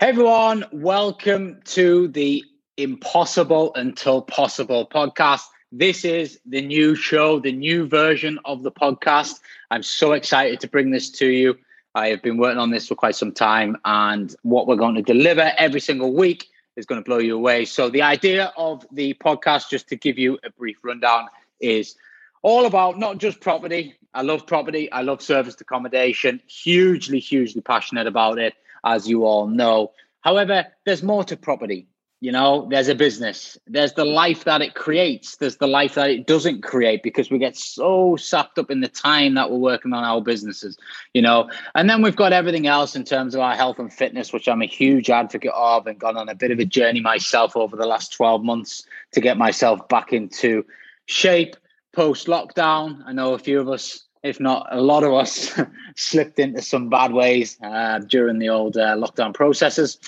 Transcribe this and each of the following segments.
Hey everyone, welcome to the Impossible Until Possible podcast. This is the new show, the new version of the podcast. I'm so excited to bring this to you. I have been working on this for quite some time, and what we're going to deliver every single week is going to blow you away. So, the idea of the podcast, just to give you a brief rundown, is all about not just property. I love property, I love serviced accommodation, hugely, hugely passionate about it as you all know. However, there's more to property. You know, there's a business, there's the life that it creates, there's the life that it doesn't create because we get so sucked up in the time that we're working on our businesses, you know. And then we've got everything else in terms of our health and fitness, which I'm a huge advocate of and gone on a bit of a journey myself over the last 12 months to get myself back into shape post lockdown. I know a few of us if not a lot of us, slipped into some bad ways uh, during the old uh, lockdown processes.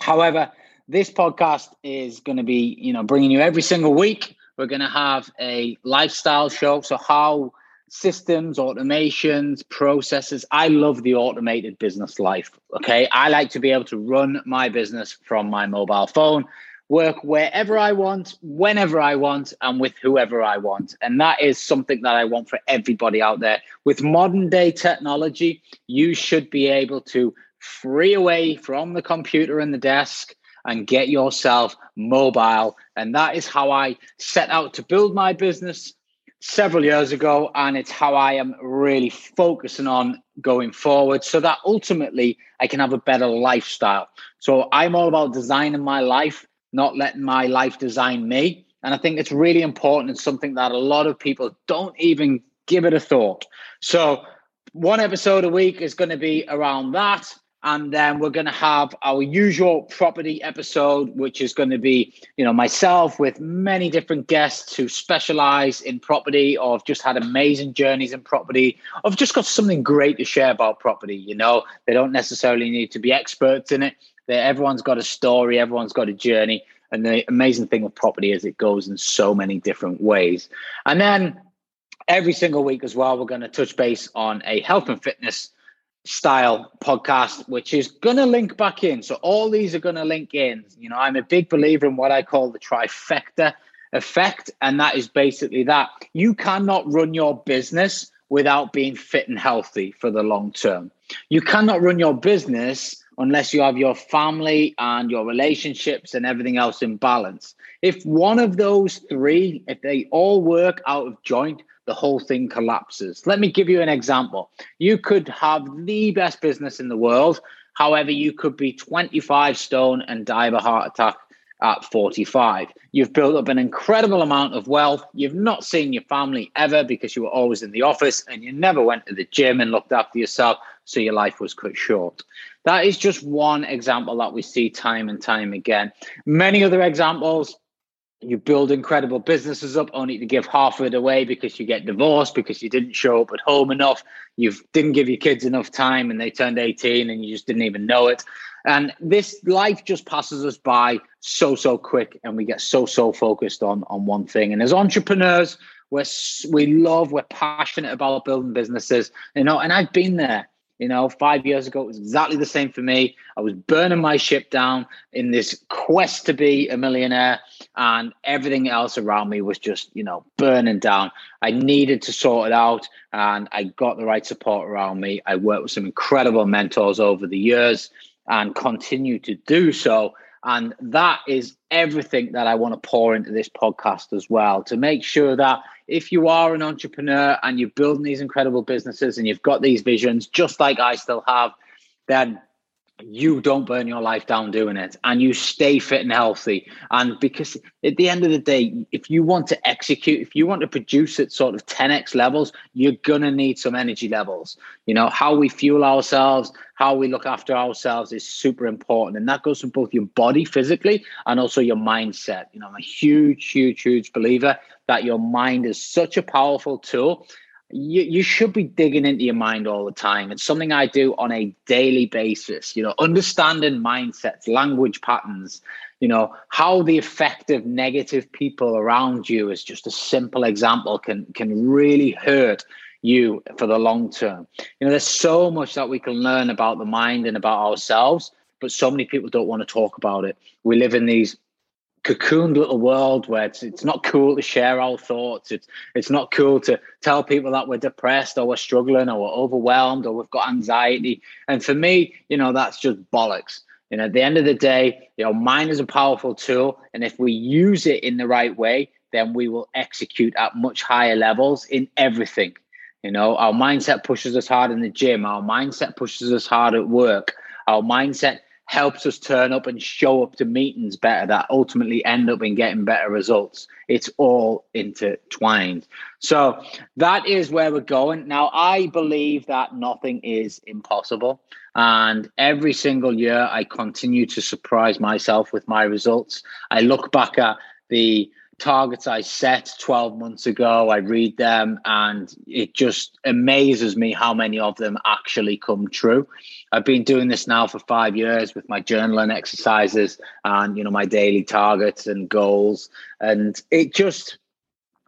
However, this podcast is going to be, you know, bringing you every single week. We're going to have a lifestyle show. So how systems, automations, processes. I love the automated business life. Okay. I like to be able to run my business from my mobile phone work wherever I want, whenever I want, and with whoever I want. And that is something that I want for everybody out there. With modern day technology, you should be able to free away from the computer and the desk and get yourself mobile. And that is how I set out to build my business several years ago. And it's how I am really focusing on going forward so that ultimately I can have a better lifestyle. So I'm all about designing my life not letting my life design me. And I think it's really important and something that a lot of people don't even give it a thought. So, one episode a week is going to be around that. And then we're going to have our usual property episode, which is going to be, you know, myself with many different guests who specialize in property or have just had amazing journeys in property, or have just got something great to share about property. You know, they don't necessarily need to be experts in it. They, everyone's got a story, everyone's got a journey. And the amazing thing with property is it goes in so many different ways. And then every single week as well, we're going to touch base on a health and fitness style podcast, which is going to link back in. So all these are going to link in. You know, I'm a big believer in what I call the trifecta effect. And that is basically that you cannot run your business without being fit and healthy for the long term. You cannot run your business unless you have your family and your relationships and everything else in balance. If one of those three, if they all work out of joint, the whole thing collapses. Let me give you an example. You could have the best business in the world. However, you could be 25 stone and die of a heart attack at 45. You've built up an incredible amount of wealth. You've not seen your family ever because you were always in the office and you never went to the gym and looked after yourself. So your life was cut short. That is just one example that we see time and time again. Many other examples. You build incredible businesses up only to give half of it away because you get divorced, because you didn't show up at home enough, you didn't give your kids enough time and they turned 18 and you just didn't even know it. And this life just passes us by so, so quick and we get so, so focused on, on one thing. And as entrepreneurs, we're, we love, we're passionate about building businesses, you know, and I've been there. You know, five years ago, it was exactly the same for me. I was burning my ship down in this quest to be a millionaire, and everything else around me was just, you know, burning down. I needed to sort it out, and I got the right support around me. I worked with some incredible mentors over the years and continue to do so. And that is everything that I want to pour into this podcast as well to make sure that if you are an entrepreneur and you're building these incredible businesses and you've got these visions, just like I still have, then you don't burn your life down doing it and you stay fit and healthy. And because at the end of the day, if you want to execute, if you want to produce at sort of 10x levels, you're going to need some energy levels. You know, how we fuel ourselves, how we look after ourselves is super important. And that goes for both your body physically and also your mindset. You know, I'm a huge, huge, huge believer that your mind is such a powerful tool you, you should be digging into your mind all the time. It's something I do on a daily basis, you know, understanding mindsets, language patterns, you know, how the effect of negative people around you is just a simple example can can really hurt you for the long term. You know, there's so much that we can learn about the mind and about ourselves, but so many people don't want to talk about it. We live in these cocooned little world where it's, it's not cool to share our thoughts. It's it's not cool to tell people that we're depressed or we're struggling or we're overwhelmed or we've got anxiety. And for me, you know, that's just bollocks. You know, at the end of the day, you know, mind is a powerful tool, and if we use it in the right way, then we will execute at much higher levels in everything. You know, our mindset pushes us hard in the gym. Our mindset pushes us hard at work. Our mindset helps us turn up and show up to meetings better that ultimately end up in getting better results. It's all intertwined. So that is where we're going. Now, I believe that nothing is impossible. And every single year, I continue to surprise myself with my results. I look back at the targets I set 12 months ago. I read them and it just amazes me how many of them actually come true. I've been doing this now for five years with my journaling exercises and, you know, my daily targets and goals. And it just,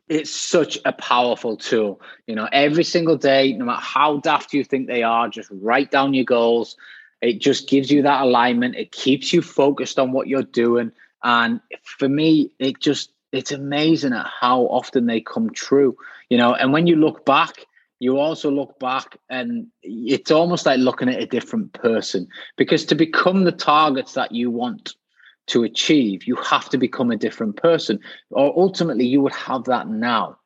it's such a powerful tool. You know, every single day, no matter how daft you think they are, just write down your goals. It just gives you that alignment. It keeps you focused on what you're doing. And for me, it just it's amazing at how often they come true, you know. And when you look back, you also look back and it's almost like looking at a different person because to become the targets that you want to achieve, you have to become a different person, or ultimately, you would have that now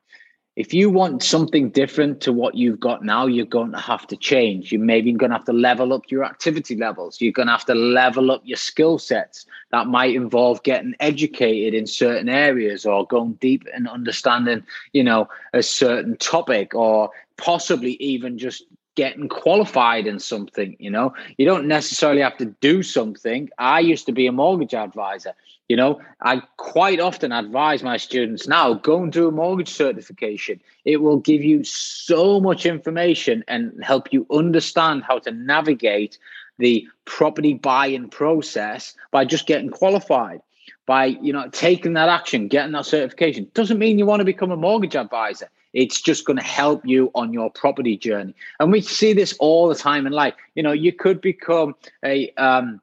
if you want something different to what you've got now, you're going to have to change. You're maybe going to have to level up your activity levels. You're going to have to level up your skill sets. That might involve getting educated in certain areas or going deep and understanding, you know, a certain topic or possibly even just getting qualified in something you know? You don't necessarily have to do something. I used to be a mortgage advisor you know? I quite often advise my students now go and do a mortgage certification. It will give you so much information and help you understand how to navigate the property buying process by just getting qualified by you know taking that action getting that certification. Doesn't mean you want to become a mortgage advisor it's just going to help you on your property journey. And we see this all the time in life. You know, you could become a, um,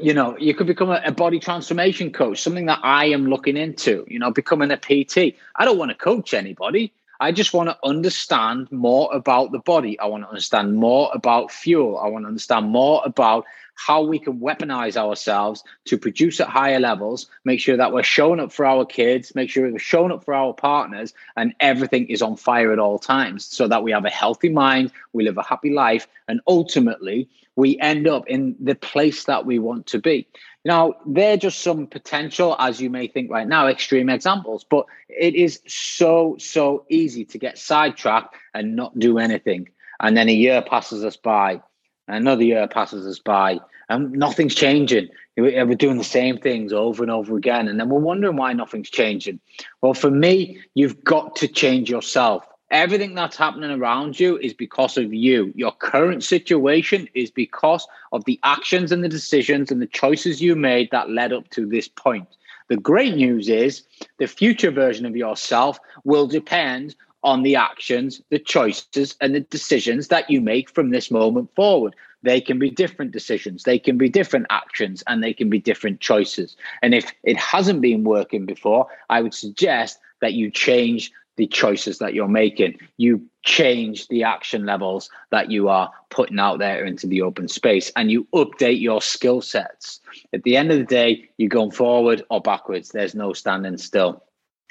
you know, you could become a, a, body transformation coach, something that I am looking into, you know, becoming a PT. I don't want to coach anybody. I just want to understand more about the body. I want to understand more about fuel. I want to understand more about how we can weaponize ourselves to produce at higher levels, make sure that we're showing up for our kids, make sure we're showing up for our partners, and everything is on fire at all times so that we have a healthy mind, we live a happy life, and ultimately we end up in the place that we want to be. Now, they're just some potential, as you may think right now, extreme examples, but it is so, so easy to get sidetracked and not do anything. And then a year passes us by Another year passes us by and nothing's changing. We're doing the same things over and over again. And then we're wondering why nothing's changing. Well, for me, you've got to change yourself. Everything that's happening around you is because of you. Your current situation is because of the actions and the decisions and the choices you made that led up to this point. The great news is the future version of yourself will depend on the actions, the choices, and the decisions that you make from this moment forward. They can be different decisions, they can be different actions, and they can be different choices. And if it hasn't been working before, I would suggest that you change the choices that you're making. You change the action levels that you are putting out there into the open space and you update your skill sets. At the end of the day, you're going forward or backwards. There's no standing still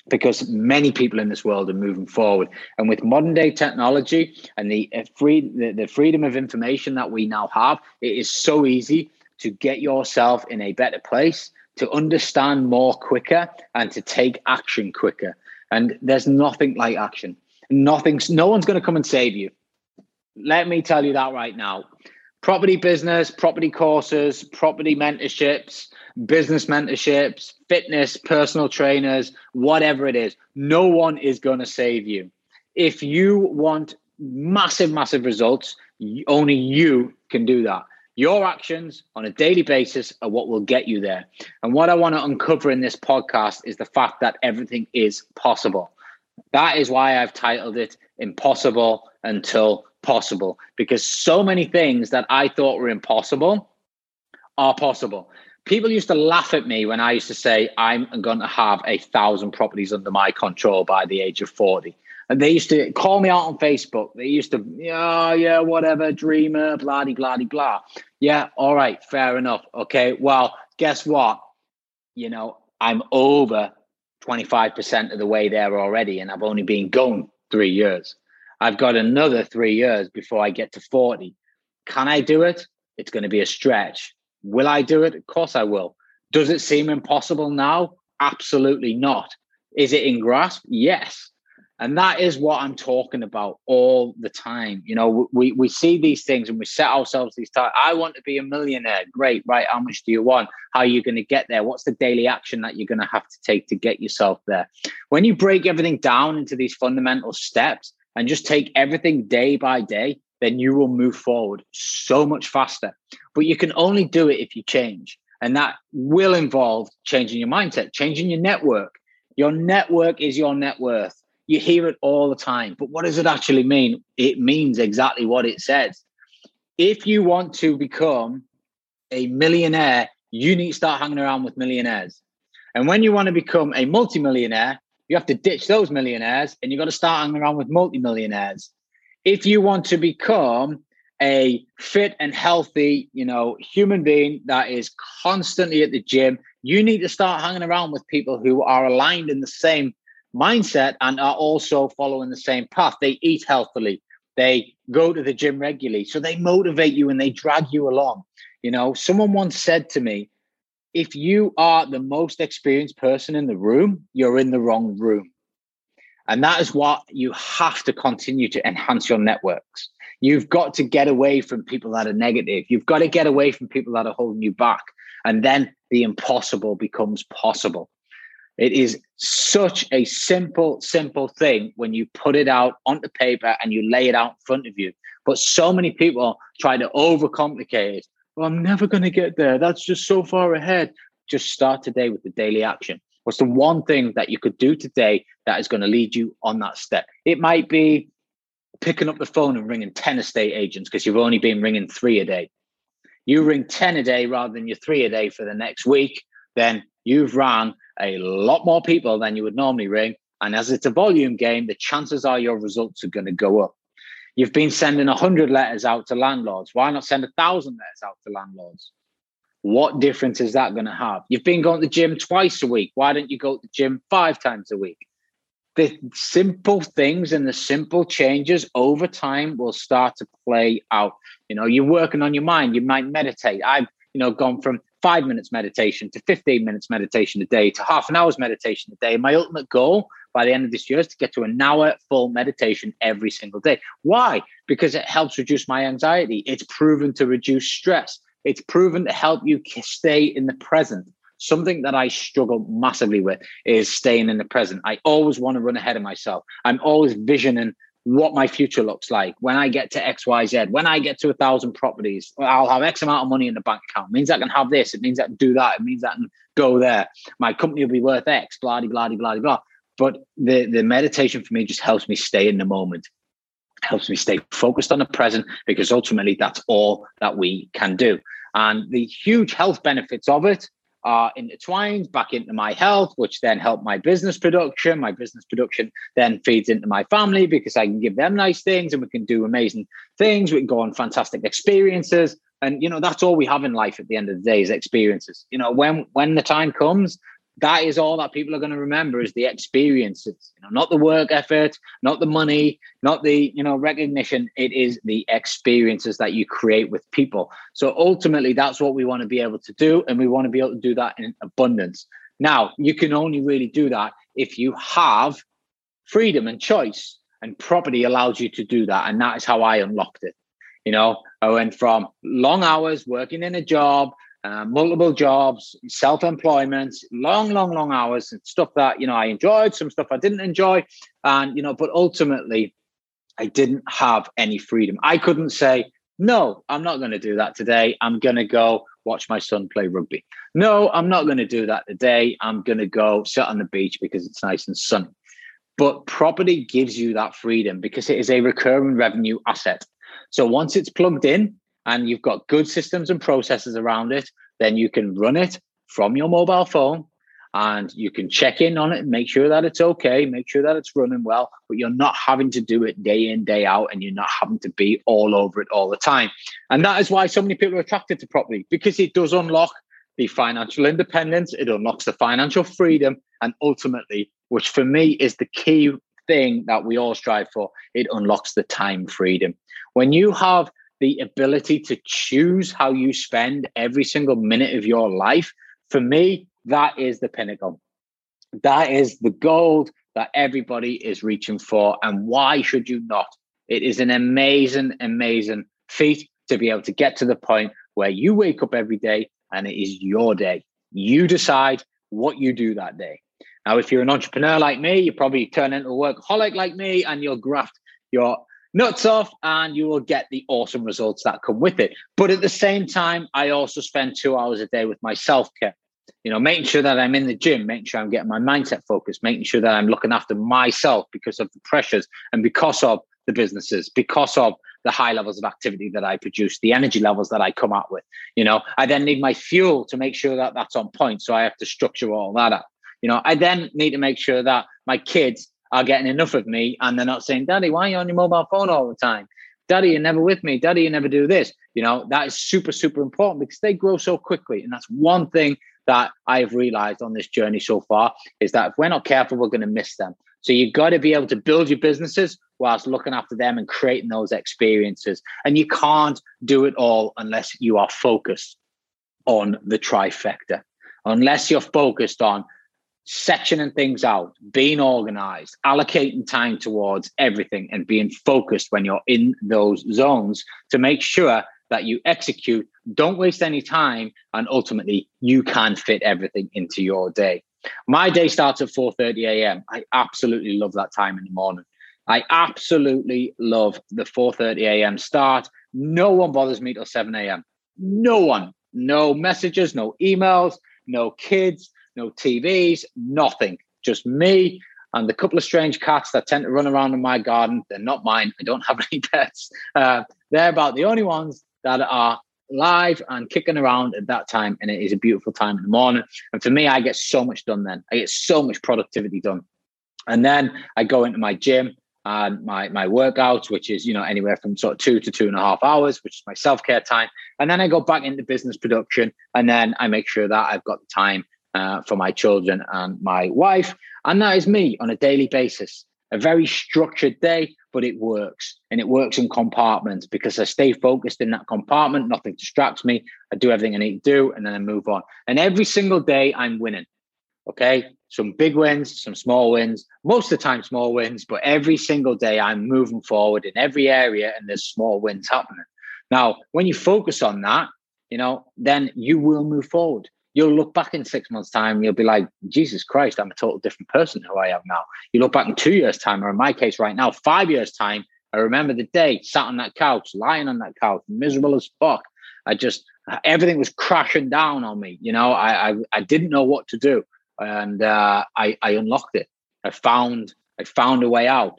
because many people in this world are moving forward. And with modern day technology and the uh, free the, the freedom of information that we now have, it is so easy to get yourself in a better place, to understand more quicker, and to take action quicker. And there's nothing like action. Nothing's no one's going to come and save you. Let me tell you that right now. Property business, property courses, property mentorships, business mentorships, fitness, personal trainers, whatever it is. No one is going to save you. If you want massive, massive results, only you can do that. Your actions on a daily basis are what will get you there. And what I want to uncover in this podcast is the fact that everything is possible. That is why I've titled it Impossible Until Possible, because so many things that I thought were impossible are possible. People used to laugh at me when I used to say, I'm going to have a thousand properties under my control by the age of 40. And they used to call me out on Facebook. They used to, yeah, yeah, whatever, dreamer, blah, blah, blah. Yeah, all right, fair enough. Okay, well, guess what? You know, I'm over 25% of the way there already, and I've only been going three years. I've got another three years before I get to 40. Can I do it? It's going to be a stretch. Will I do it? Of course I will. Does it seem impossible now? Absolutely not. Is it in grasp? Yes. And that is what I'm talking about all the time. You know, we, we see these things and we set ourselves these targets. I want to be a millionaire. Great, right? How much do you want? How are you going to get there? What's the daily action that you're going to have to take to get yourself there? When you break everything down into these fundamental steps and just take everything day by day, then you will move forward so much faster. But you can only do it if you change. And that will involve changing your mindset, changing your network. Your network is your net worth you hear it all the time. But what does it actually mean? It means exactly what it says. If you want to become a millionaire, you need to start hanging around with millionaires. And when you want to become a multimillionaire, you have to ditch those millionaires and you've got to start hanging around with multimillionaires. If you want to become a fit and healthy, you know, human being that is constantly at the gym, you need to start hanging around with people who are aligned in the same mindset and are also following the same path. They eat healthily, they go to the gym regularly. So they motivate you and they drag you along. You know, someone once said to me, if you are the most experienced person in the room, you're in the wrong room. And that is what you have to continue to enhance your networks. You've got to get away from people that are negative. You've got to get away from people that are holding you back. And then the impossible becomes possible. It is such a simple, simple thing when you put it out onto paper and you lay it out in front of you. But so many people try to overcomplicate it. Well, I'm never going to get there. That's just so far ahead. Just start today with the daily action. What's the one thing that you could do today that is going to lead you on that step? It might be picking up the phone and ringing 10 estate agents because you've only been ringing three a day. You ring 10 a day rather than your three a day for the next week, then you've run a lot more people than you would normally ring. And as it's a volume game, the chances are your results are going to go up. You've been sending 100 letters out to landlords. Why not send a 1,000 letters out to landlords? What difference is that going to have? You've been going to the gym twice a week. Why don't you go to the gym five times a week? The simple things and the simple changes over time will start to play out. You know, you're working on your mind. You might meditate. I've, you know, gone from five minutes meditation to 15 minutes meditation a day to half an hour's meditation a day. My ultimate goal by the end of this year is to get to an hour full meditation every single day. Why? Because it helps reduce my anxiety. It's proven to reduce stress. It's proven to help you stay in the present. Something that I struggle massively with is staying in the present. I always want to run ahead of myself. I'm always visioning what my future looks like when I get to XYZ, when I get to a thousand properties, I'll have X amount of money in the bank account. It means I can have this, it means I can do that, it means I can go there. My company will be worth X, blah, blah, blah, blah, blah. But the, the meditation for me just helps me stay in the moment, helps me stay focused on the present because ultimately that's all that we can do. And the huge health benefits of it are intertwined back into my health, which then help my business production. My business production then feeds into my family because I can give them nice things and we can do amazing things. We can go on fantastic experiences. And you know, that's all we have in life at the end of the day is experiences. You know, when when the time comes, that is all that people are going to remember is the experiences you know not the work effort not the money not the you know recognition. It is the experiences that you create with people. So ultimately that's what we want to be able to do and we want to be able to do that in abundance. Now you can only really do that if you have freedom and choice and property allows you to do that and that is how i unlocked it. You know i went from long hours working in a job uh, multiple jobs, self employment, long, long, long hours, and stuff that you know I enjoyed, some stuff I didn't enjoy, and you know, but ultimately, I didn't have any freedom. I couldn't say no. I'm not going to do that today. I'm going to go watch my son play rugby. No, I'm not going to do that today. I'm going to go sit on the beach because it's nice and sunny. But property gives you that freedom because it is a recurring revenue asset. So once it's plugged in, and you've got good systems and processes around it, then you can run it from your mobile phone and you can check in on it make sure that it's okay, make sure that it's running well, but you're not having to do it day in, day out, and you're not having to be all over it all the time. And that is why so many people are attracted to property because it does unlock the financial independence, it unlocks the financial freedom, and ultimately, which for me is the key thing that we all strive for, it unlocks the time freedom. When you have the ability to choose how you spend every single minute of your life, for me, that is the pinnacle. That is the gold that everybody is reaching for. And why should you not? It is an amazing, amazing feat to be able to get to the point where you wake up every day and it is your day. You decide what you do that day. Now, if you're an entrepreneur like me, you probably turn into a workaholic like me and you'll graft your nuts off and you will get the awesome results that come with it. But at the same time, I also spend two hours a day with my self care. You know, making sure that I'm in the gym, making sure I'm getting my mindset focused, making sure that I'm looking after myself because of the pressures and because of the businesses, because of the high levels of activity that I produce, the energy levels that I come out with. You know, I then need my fuel to make sure that that's on point. So I have to structure all that up. You know, I then need to make sure that my kids are getting enough of me and they're not saying, Daddy, why are you on your mobile phone all the time? Daddy, you're never with me. Daddy, you never do this. You know, that is super, super important because they grow so quickly. And that's one thing that I've realized on this journey so far is that if we're not careful, we're going to miss them. So you've got to be able to build your businesses whilst looking after them and creating those experiences. And you can't do it all unless you are focused on the trifecta, unless you're focused on sectioning things out, being organized, allocating time towards everything, and being focused when you're in those zones to make sure that you execute, don't waste any time, and ultimately you can fit everything into your day. My day starts at 4:30 a.m. I absolutely love that time in the morning. I absolutely love the 4:30 a.m. start. No one bothers me till 7 a.m. No one. No messages, no emails, no kids, no TVs, nothing. Just me and the couple of strange cats that tend to run around in my garden. They're not mine. I don't have any pets. Uh, they're about the only ones that are live and kicking around at that time. And it is a beautiful time in the morning. And for me, I get so much done then. I get so much productivity done. And then I go into my gym and my my workouts, which is you know anywhere from sort of two to two and a half hours, which is my self care time. And then I go back into business production, and then I make sure that I've got the time uh, for my children and my wife. And that is me on a daily basis. A very structured day, but it works. And it works in compartments because I stay focused in that compartment. Nothing distracts me. I do everything I need to do and then I move on. And every single day I'm winning. Okay. Some big wins, some small wins, most of the time small wins, but every single day I'm moving forward in every area and there's small wins happening. Now, when you focus on that, you know, then you will move forward you'll look back in six months' time, you'll be like, Jesus Christ, I'm a total different person who I am now. You look back in two years' time, or in my case right now, five years' time, I remember the day, sat on that couch, lying on that couch, miserable as fuck. I just everything was crashing down on me. You know, I I, I didn't know what to do, and uh, I I unlocked it. I found I found a way out.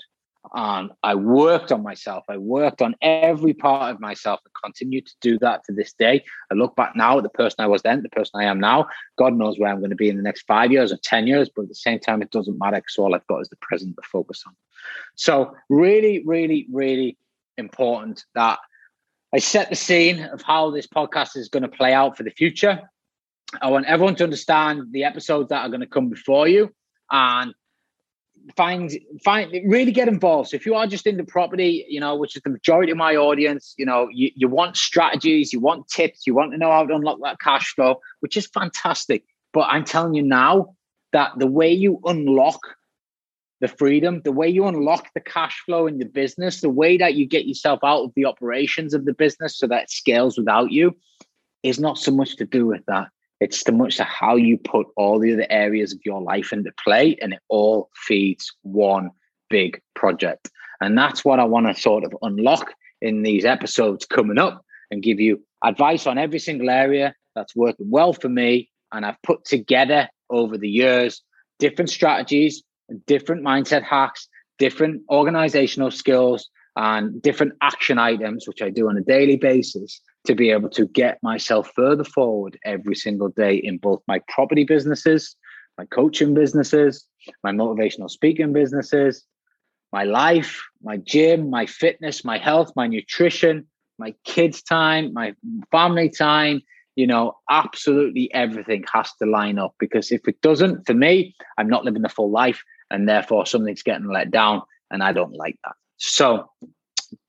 And I worked on myself. I worked on every part of myself and continue to do that to this day. I look back now at the person I was then, the person I am now. God knows where I'm going to be in the next five years or 10 years, but at the same time, it doesn't matter because all I've got is the present to focus on. So, really, really, really important that I set the scene of how this podcast is going to play out for the future. I want everyone to understand the episodes that are going to come before you and find find really get involved. So if you are just into property, you know, which is the majority of my audience, you know, you, you want strategies, you want tips, you want to know how to unlock that cash flow, which is fantastic. But I'm telling you now that the way you unlock the freedom, the way you unlock the cash flow in the business, the way that you get yourself out of the operations of the business so that it scales without you is not so much to do with that. It's the much to how you put all the other areas of your life into play, and it all feeds one big project. And that's what I want to sort of unlock in these episodes coming up and give you advice on every single area that's working well for me. And I've put together over the years different strategies, different mindset hacks, different organizational skills, and different action items, which I do on a daily basis to be able to get myself further forward every single day in both my property businesses, my coaching businesses, my motivational speaking businesses, my life, my gym, my fitness, my health, my nutrition, my kids' time, my family time. You know, absolutely everything has to line up because if it doesn't, for me, I'm not living the full life and therefore something's getting let down and I don't like that. So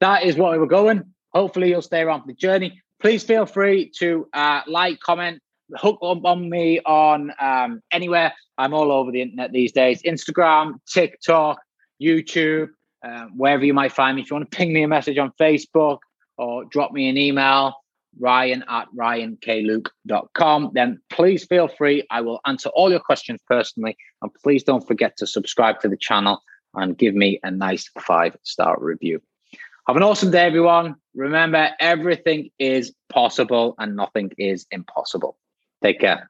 that is what we were going. Hopefully, you'll stay around for the journey. Please feel free to uh, like, comment, hook up on me on um, anywhere. I'm all over the internet these days Instagram, TikTok, YouTube, uh, wherever you might find me. If you want to ping me a message on Facebook or drop me an email, ryan at ryankluke.com, then please feel free. I will answer all your questions personally. And please don't forget to subscribe to the channel and give me a nice five star review. Have an awesome day, everyone. Remember, everything is possible and nothing is impossible. Take care.